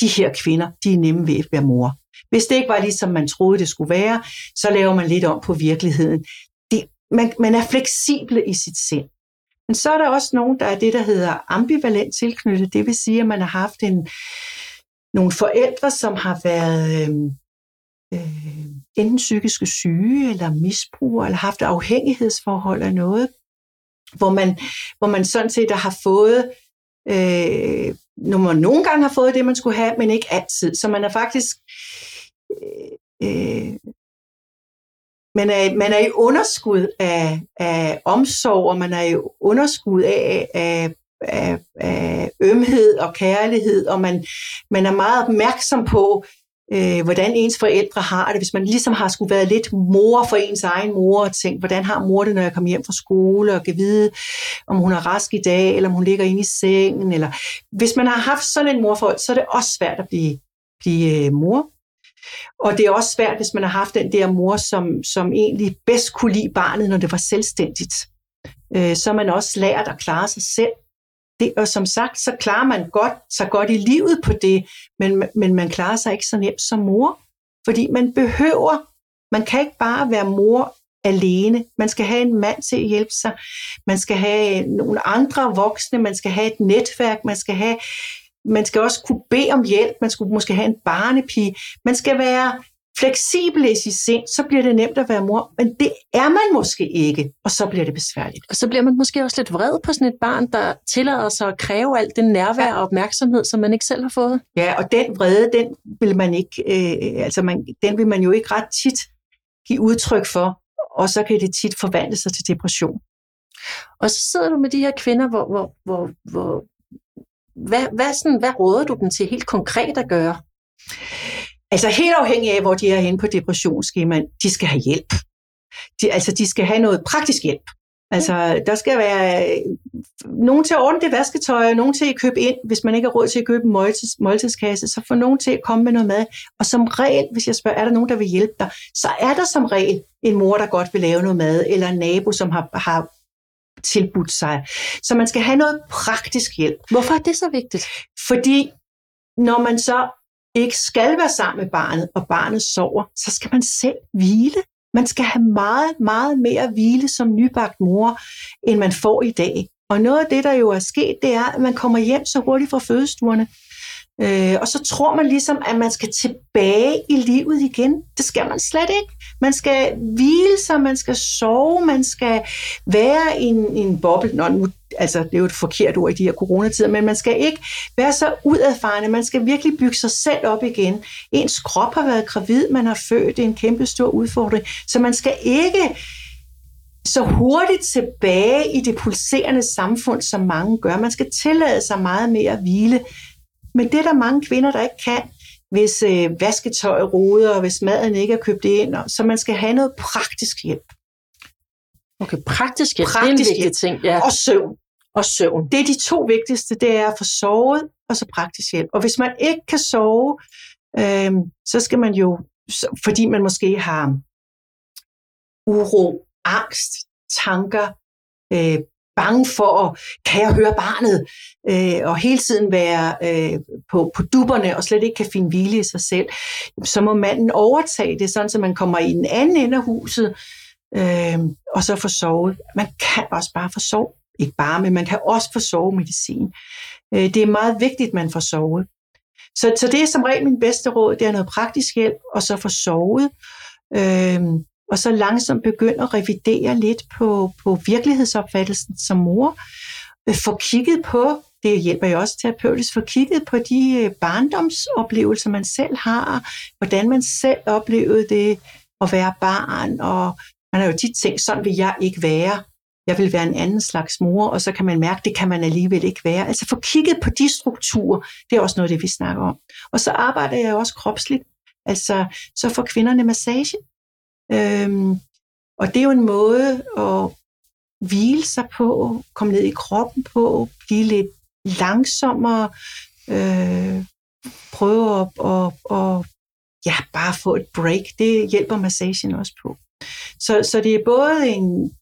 A: De her kvinder, de er nemme ved at være mor. Hvis det ikke var ligesom man troede, det skulle være, så laver man lidt om på virkeligheden man, man er fleksible i sit sind. Men så er der også nogen, der er det, der hedder ambivalent tilknyttet. Det vil sige, at man har haft en, nogle forældre, som har været øh, øh, enten psykiske syge, eller misbrug, eller haft afhængighedsforhold af noget, hvor man, hvor man sådan set har fået, øh, når man nogle gange har fået det, man skulle have, men ikke altid. Så man er faktisk øh, øh, man er, man er i underskud af, af omsorg, og man er i underskud af, af, af, af ømhed og kærlighed, og man, man er meget opmærksom på, øh, hvordan ens forældre har det. Hvis man ligesom har skulle være lidt mor for ens egen mor, og tænkt, hvordan har mor det, når jeg kommer hjem fra skole, og kan vide, om hun er rask i dag, eller om hun ligger inde i sengen. Eller, hvis man har haft sådan en morforhold, så er det også svært at blive, blive øh, mor. Og det er også svært, hvis man har haft den der mor, som, som egentlig bedst kunne lide barnet, når det var selvstændigt. Øh, så man også lært at klare sig selv. Det, og som sagt, så klarer man godt, så godt i livet på det, men, men man klarer sig ikke så nemt som mor. Fordi man behøver, man kan ikke bare være mor alene. Man skal have en mand til at hjælpe sig. Man skal have nogle andre voksne. Man skal have et netværk. Man skal have man skal også kunne bede om hjælp, man skulle måske have en barnepige. Man skal være fleksibel i sit sind, så bliver det nemt at være mor, men det er man måske ikke, og så bliver det besværligt.
B: Og så bliver man måske også lidt vred på sådan et barn, der tillader sig at kræve alt den nærvær ja. og opmærksomhed, som man ikke selv har fået.
A: Ja, og den vrede, den vil man ikke, øh, altså man, den vil man jo ikke ret tit give udtryk for, og så kan det tit forvandle sig til depression.
B: Og så sidder du med de her kvinder, hvor, hvor, hvor, hvor hvad, hvad, sådan, hvad råder du dem til helt konkret at gøre?
A: Altså helt afhængig af, hvor de er henne på depressionsskemaet, de skal have hjælp. De, altså de skal have noget praktisk hjælp. Altså, der skal være øh, nogen til at ordne det vasketøj, og nogen til at købe ind, hvis man ikke har råd til at købe en måltids, måltidskasse, så får nogen til at komme med noget mad. Og som regel, hvis jeg spørger, er der nogen, der vil hjælpe dig, så er der som regel en mor, der godt vil lave noget mad, eller en nabo, som har, har tilbudt sig. Så man skal have noget praktisk hjælp.
B: Hvorfor er det så vigtigt?
A: Fordi når man så ikke skal være sammen med barnet, og barnet sover, så skal man selv hvile. Man skal have meget, meget mere hvile som nybagt mor, end man får i dag. Og noget af det, der jo er sket, det er, at man kommer hjem så hurtigt fra fødestuerne. Øh, og så tror man ligesom, at man skal tilbage i livet igen. Det skal man slet ikke. Man skal hvile sig, man skal sove, man skal være i en, i en boble. Nå, nu, altså, det er jo et forkert ord i de her coronatider, men man skal ikke være så udadfarende. Man skal virkelig bygge sig selv op igen. Ens krop har været gravid, man har født, det er en kæmpe stor udfordring. Så man skal ikke så hurtigt tilbage i det pulserende samfund, som mange gør. Man skal tillade sig meget mere hvile. Men det er der mange kvinder, der ikke kan, hvis øh, vasketøj roder, og hvis maden ikke er købt ind. Så man skal have noget praktisk hjælp.
B: Okay, praktisk hjælp,
A: Praktisk
B: det er en vigtig ting. Ja.
A: Og søvn.
B: Og søvn.
A: Det er de to vigtigste, det er at få sovet, og så praktisk hjælp. Og hvis man ikke kan sove, øh, så skal man jo, fordi man måske har uro, angst, tanker, øh, bange for, at, kan jeg høre barnet, øh, og hele tiden være øh, på, på dupperne, og slet ikke kan finde hvile i sig selv, så må manden overtage det, sådan så man kommer i den anden ende af huset, øh, og så få sovet. Man kan også bare få sovet. Ikke bare, men man kan også få sovemedicin. Øh, det er meget vigtigt, at man får sovet. Så, så det er som regel min bedste råd, det er noget praktisk hjælp, og så få sovet. Øh, og så langsomt begynde at revidere lidt på, på virkelighedsopfattelsen som mor. Øh, få kigget på, det hjælper jeg også terapeutisk, få kigget på de øh, barndomsoplevelser, man selv har, hvordan man selv oplevede det at være barn, og man har jo tit tænkt, sådan vil jeg ikke være. Jeg vil være en anden slags mor, og så kan man mærke, det kan man alligevel ikke være. Altså få kigget på de strukturer, det er også noget af det, vi snakker om. Og så arbejder jeg også kropsligt. Altså, så får kvinderne massage. Øhm, og det er jo en måde at hvile sig på, komme ned i kroppen på, blive lidt langsommere, øh, prøve at, at, at ja, bare få et break. Det hjælper massagen også på. Så, så det er både en,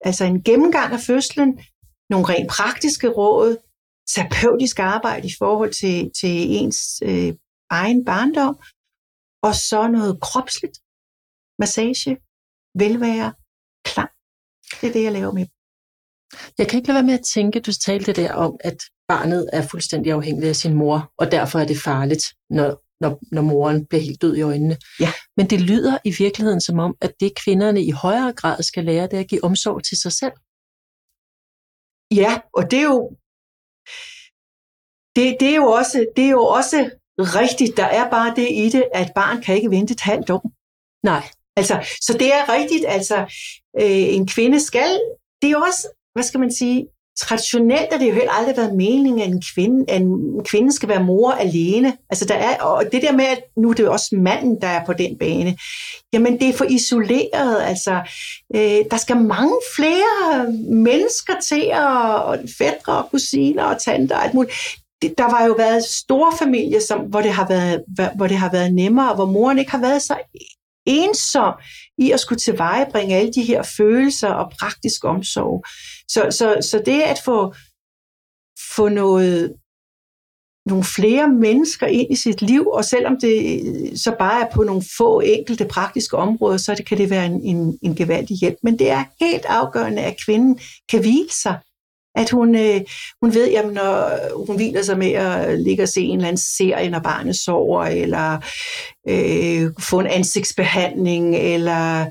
A: altså en gennemgang af fødslen, nogle rent praktiske råd, terapeutisk arbejde i forhold til, til ens øh, egen barndom, og så noget kropsligt, massage, velvære, klang. Det er det, jeg laver med.
B: Jeg kan ikke lade være med at tænke, du talte der om, at barnet er fuldstændig afhængig af sin mor, og derfor er det farligt, når, når, når moren bliver helt død i øjnene.
A: Ja.
B: Men det lyder i virkeligheden som om, at det kvinderne i højere grad skal lære, det er at give omsorg til sig selv.
A: Ja, og det er jo, det, det er jo også, det er jo også rigtigt. Der er bare det i det, at barn kan ikke vente et halvt år.
B: Nej,
A: Altså, så det er rigtigt, altså øh, en kvinde skal, det er jo også, hvad skal man sige, traditionelt har det jo heller aldrig været meningen, at en kvinde, at en kvinde skal være mor alene. Altså der er, og det der med, at nu er det jo også manden, der er på den bane, jamen det er for isoleret, altså øh, der skal mange flere mennesker til, og, og fædre og kusiner og tanter og alt muligt. Det, der var jo været store familier, som, hvor, det har været, hvor det har været nemmere, hvor moren ikke har været så ensom i at skulle tilvejebringe alle de her følelser og praktisk omsorg. Så, så, så det at få, få noget, nogle flere mennesker ind i sit liv, og selvom det øh, så bare er på nogle få enkelte praktiske områder, så det, kan det være en, en, en gevaldig hjælp. Men det er helt afgørende, at kvinden kan hvile sig. At hun, øh, hun ved, jamen, når hun hviler sig med at ligge og se en eller anden serie, når barnet sover, eller øh, få en ansigtsbehandling, eller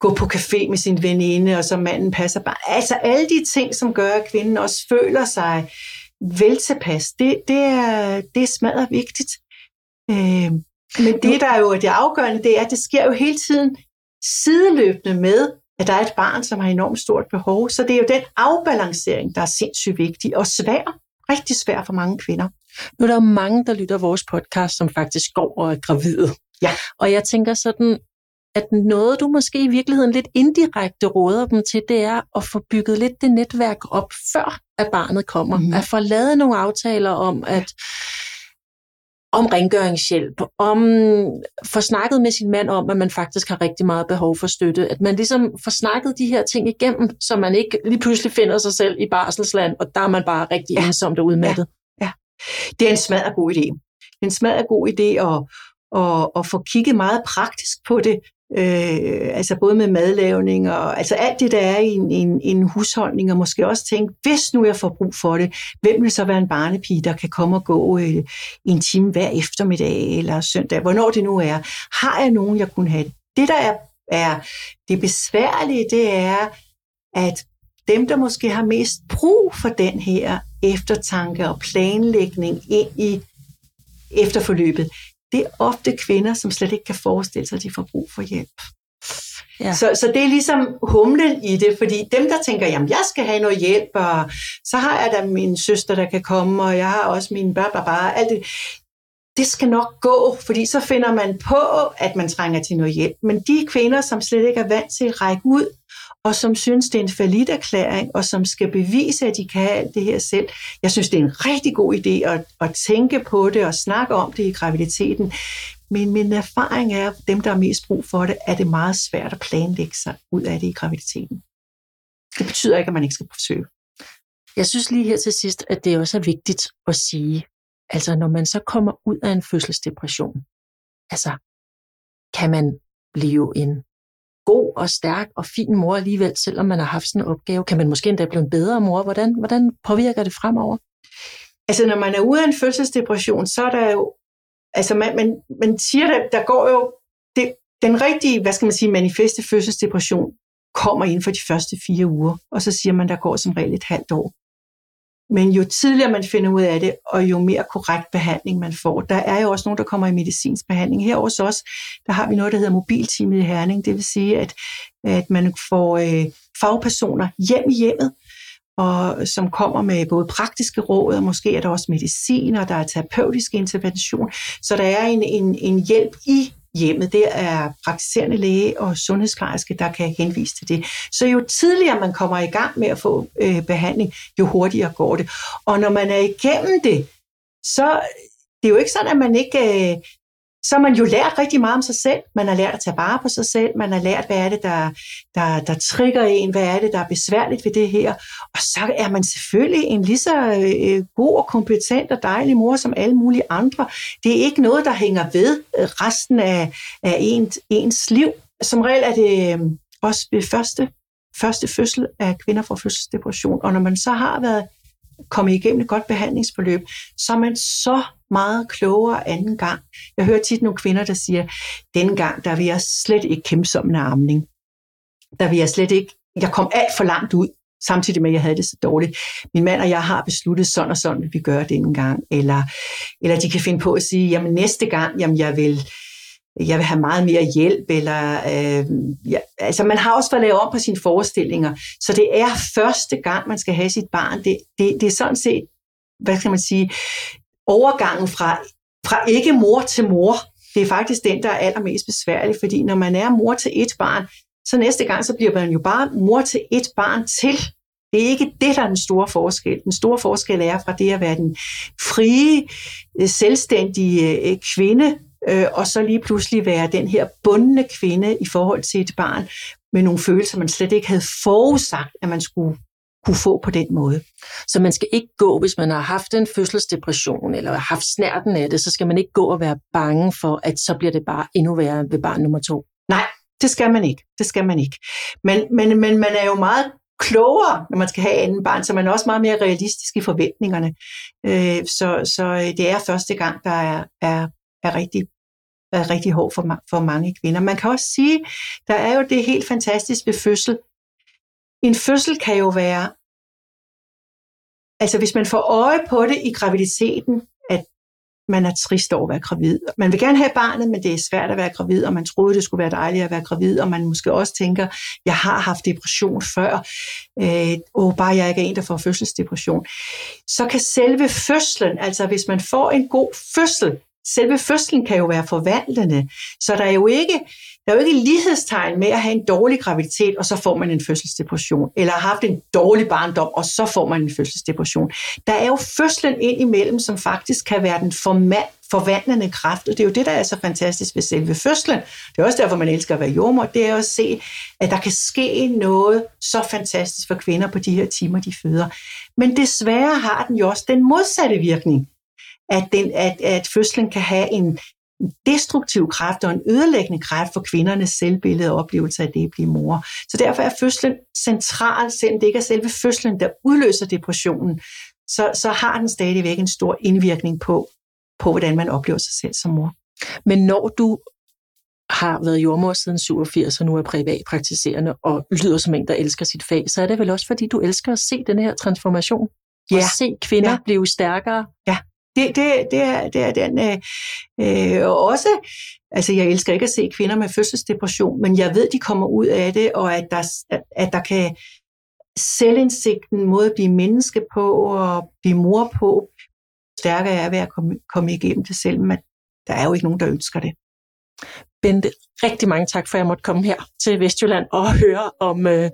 A: gå på café med sin veninde, og så manden passer bare. Altså alle de ting, som gør, at kvinden også føler sig vel tilpas, det, det, er, det er smadret vigtigt. Øh, men det, der er jo det afgørende, det er, at det sker jo hele tiden sideløbende med, at der er et barn, som har enormt stort behov. Så det er jo den afbalancering, der er sindssygt vigtig og svær. Rigtig svær for mange kvinder.
B: Nu er der jo mange, der lytter vores podcast, som faktisk går og er gravide.
A: Ja.
B: Og jeg tænker sådan, at noget, du måske i virkeligheden lidt indirekte råder dem til, det er at få bygget lidt det netværk op, før at barnet kommer. Mm. At få lavet nogle aftaler om, at om rengøringshjælp, om få snakket med sin mand om, at man faktisk har rigtig meget behov for støtte. At man ligesom får snakket de her ting igennem, så man ikke lige pludselig finder sig selv i barselsland, og der er man bare rigtig ja. ensomt og udmattet.
A: Ja. ja. Det er en smadret god idé. Det er en smadret god idé at, at, at få kigget meget praktisk på det, Øh, altså både med madlavning og altså alt det, der er i en, en, en husholdning, og måske også tænke, hvis nu jeg får brug for det, hvem vil så være en barnepige, der kan komme og gå øh, en time hver eftermiddag eller søndag, hvornår det nu er. Har jeg nogen, jeg kunne have det? Det, der er, er det besværlige, det er, at dem, der måske har mest brug for den her eftertanke og planlægning ind i efterforløbet, det er ofte kvinder, som slet ikke kan forestille sig, at de får brug for hjælp. Ja. Så, så det er ligesom humlen i det, fordi dem, der tænker, jamen jeg skal have noget hjælp, og så har jeg da min søster, der kan komme, og jeg har også min børn, bare alt det, det skal nok gå, fordi så finder man på, at man trænger til noget hjælp. Men de kvinder, som slet ikke er vant til at række ud, og som synes, det er en falit erklæring, og som skal bevise, at de kan alt det her selv. Jeg synes, det er en rigtig god idé at, at tænke på det og snakke om det i graviditeten. Men min erfaring er, at dem, der har mest brug for det, er det meget svært at planlægge sig ud af det i graviditeten. Det betyder ikke, at man ikke skal forsøge.
B: Jeg synes lige her til sidst, at det også er vigtigt at sige, altså når man så kommer ud af en fødselsdepression, altså kan man blive en god og stærk og fin mor alligevel, selvom man har haft sådan en opgave? Kan man måske endda blive en bedre mor? Hvordan, hvordan påvirker det fremover?
A: Altså, når man er ude af en fødselsdepression, så er der jo, altså man, man, man siger, der, der går jo, det, den rigtige, hvad skal man sige, manifeste fødselsdepression kommer inden for de første fire uger, og så siger man, der går som regel et halvt år. Men jo tidligere man finder ud af det, og jo mere korrekt behandling man får, der er jo også nogen, der kommer i medicinsk behandling. Her hos os, der har vi noget, der hedder mobilteamet i Herning. Det vil sige, at, at man får øh, fagpersoner hjem i hjemmet, og som kommer med både praktiske råd, og måske er der også medicin, og der er terapeutisk intervention. Så der er en, en, en hjælp i hjemmet. Det er praktiserende læge og sundhedsplejerske, der kan henvise til det. Så jo tidligere man kommer i gang med at få øh, behandling, jo hurtigere går det. Og når man er igennem det, så det er jo ikke sådan, at man ikke øh, så har man jo lært rigtig meget om sig selv. Man har lært at tage vare på sig selv. Man har lært, hvad er det, der, der, der trigger en? Hvad er det, der er besværligt ved det her? Og så er man selvfølgelig en lige så øh, god og kompetent og dejlig mor som alle mulige andre. Det er ikke noget, der hænger ved øh, resten af, af ens, ens liv. Som regel er det øh, også ved første, første fødsel af kvinder fra fødselsdepression. Og når man så har været komme igennem et godt behandlingsforløb, så er man så meget klogere anden gang. Jeg hører tit nogle kvinder, der siger, denne gang, der vil jeg slet ikke kæmpe som en armning. Der vil jeg slet ikke, jeg kom alt for langt ud, samtidig med, at jeg havde det så dårligt. Min mand og jeg har besluttet, sådan og sådan vil vi gøre denne gang. Eller, eller de kan finde på at sige, jamen næste gang, jamen jeg vil, jeg vil have meget mere hjælp, eller øh, ja, altså man har også fået lavet om på sine forestillinger. Så det er første gang, man skal have sit barn. Det, det, det er sådan set, hvad skal man sige, overgangen fra, fra ikke mor til mor, det er faktisk den, der er allermest besværlig, fordi når man er mor til et barn, så næste gang, så bliver man jo bare mor til et barn til. Det er ikke det, der er den store forskel. Den store forskel er fra det at være den frie, selvstændige øh, kvinde, øh, og så lige pludselig være den her bundne kvinde i forhold til et barn, med nogle følelser, man slet ikke havde forudsagt, at man skulle kunne få på den måde.
B: Så man skal ikke gå, hvis man har haft en fødselsdepression, eller har haft snærten af det, så skal man ikke gå og være bange for, at så bliver det bare endnu værre ved barn nummer to.
A: Nej, det skal man ikke. Det skal man ikke. Men, men, men man er jo meget klogere, når man skal have anden barn, så man er også meget mere realistisk i forventningerne. Øh, så, så øh, det er første gang, der er, er, er rigtig er rigtig hård for, for mange kvinder. Man kan også sige, der er jo det helt fantastisk ved fødsel, en fødsel kan jo være, altså hvis man får øje på det i graviditeten, at man er trist over at være gravid. Man vil gerne have barnet, men det er svært at være gravid, og man troede, det skulle være dejligt at være gravid, og man måske også tænker, jeg har haft depression før, øh, og bare jeg ikke er en, der får fødselsdepression. Så kan selve fødslen, altså hvis man får en god fødsel, selve fødslen kan jo være forvandlende, så der er jo ikke, der er jo ikke lighedstegn med at have en dårlig graviditet, og så får man en fødselsdepression, eller har haft en dårlig barndom, og så får man en fødselsdepression. Der er jo fødslen ind imellem, som faktisk kan være den forvandlende kraft, og det er jo det, der er så fantastisk ved selve fødslen. Det er også derfor, man elsker at være jordmor, det er at se, at der kan ske noget så fantastisk for kvinder på de her timer, de føder. Men desværre har den jo også den modsatte virkning, at, den, at, at fødslen kan have en destruktiv kraft og en ødelæggende kraft for kvindernes selvbillede og oplevelse af det at blive mor. Så derfor er fødslen central, selvom det ikke er selve fødslen, der udløser depressionen, så, så har den stadigvæk en stor indvirkning på, på, hvordan man oplever sig selv som mor.
B: Men når du har været jordmor siden 87 og nu er privatpraktiserende og lyder som en, der elsker sit fag, så er det vel også, fordi du elsker at se den her transformation? Ja. Og se kvinder ja. blive stærkere?
A: Ja, det, det, det, er, det er den. Øh, øh, og også, altså jeg elsker ikke at se kvinder med fødselsdepression, men jeg ved, de kommer ud af det, og at der, at, at der kan selvindsigten, måde at blive menneske på og blive mor på, stærkere er ved at komme, komme igennem det selv, men der er jo ikke nogen, der ønsker det.
B: Bente, rigtig mange tak for, at jeg måtte komme her til Vestjylland og høre om øh,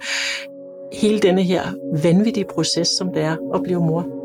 B: hele denne her vanvittige proces, som det er at blive mor.